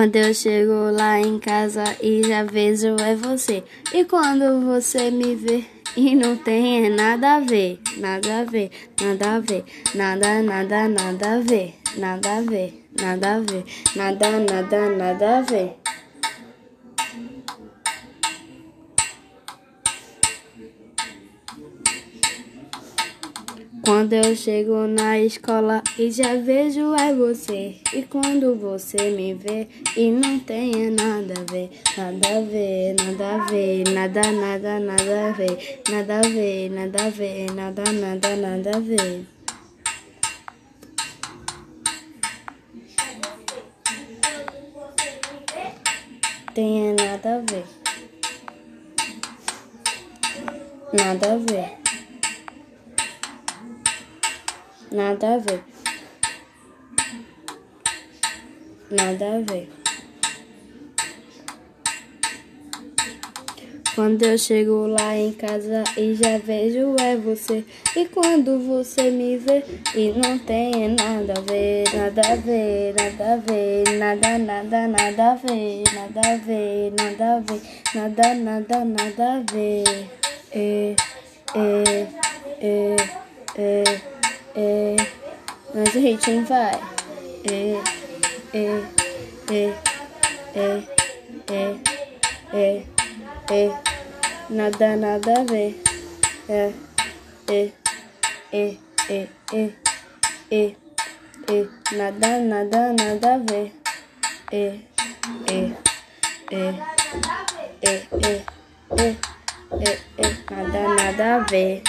Quando eu chego lá em casa e já vejo é você. E quando você me vê e não tem nada a ver, nada a ver, nada a ver, nada, nada, nada a ver, nada a ver, nada a ver, nada, nada, nada a ver. Quando eu chego na escola e já vejo é você. E quando você me vê e não tem nada a ver, nada a ver, nada a ver, nada, nada, nada a ver, nada a ver, nada a ver, nada, nada, nada a ver. Tem nada a ver. Nada a ver. Nada a ver. Nada a ver. Quando eu chego lá em casa e já vejo é você. E quando você me vê e não tem nada a ver, nada a ver, nada a ver, nada, nada, nada a ver, nada a ver, nada a ver, nada, nada, nada a ver. É, é, é, é, é. Mas o ritmo vai. É, é, é, é, é, é, é. Nada, nada a ver. É, é, é, é, é, é, é. Nada, nada, nada a ver. É, é, é, é, é, é, é, é. Nada, nada a ver.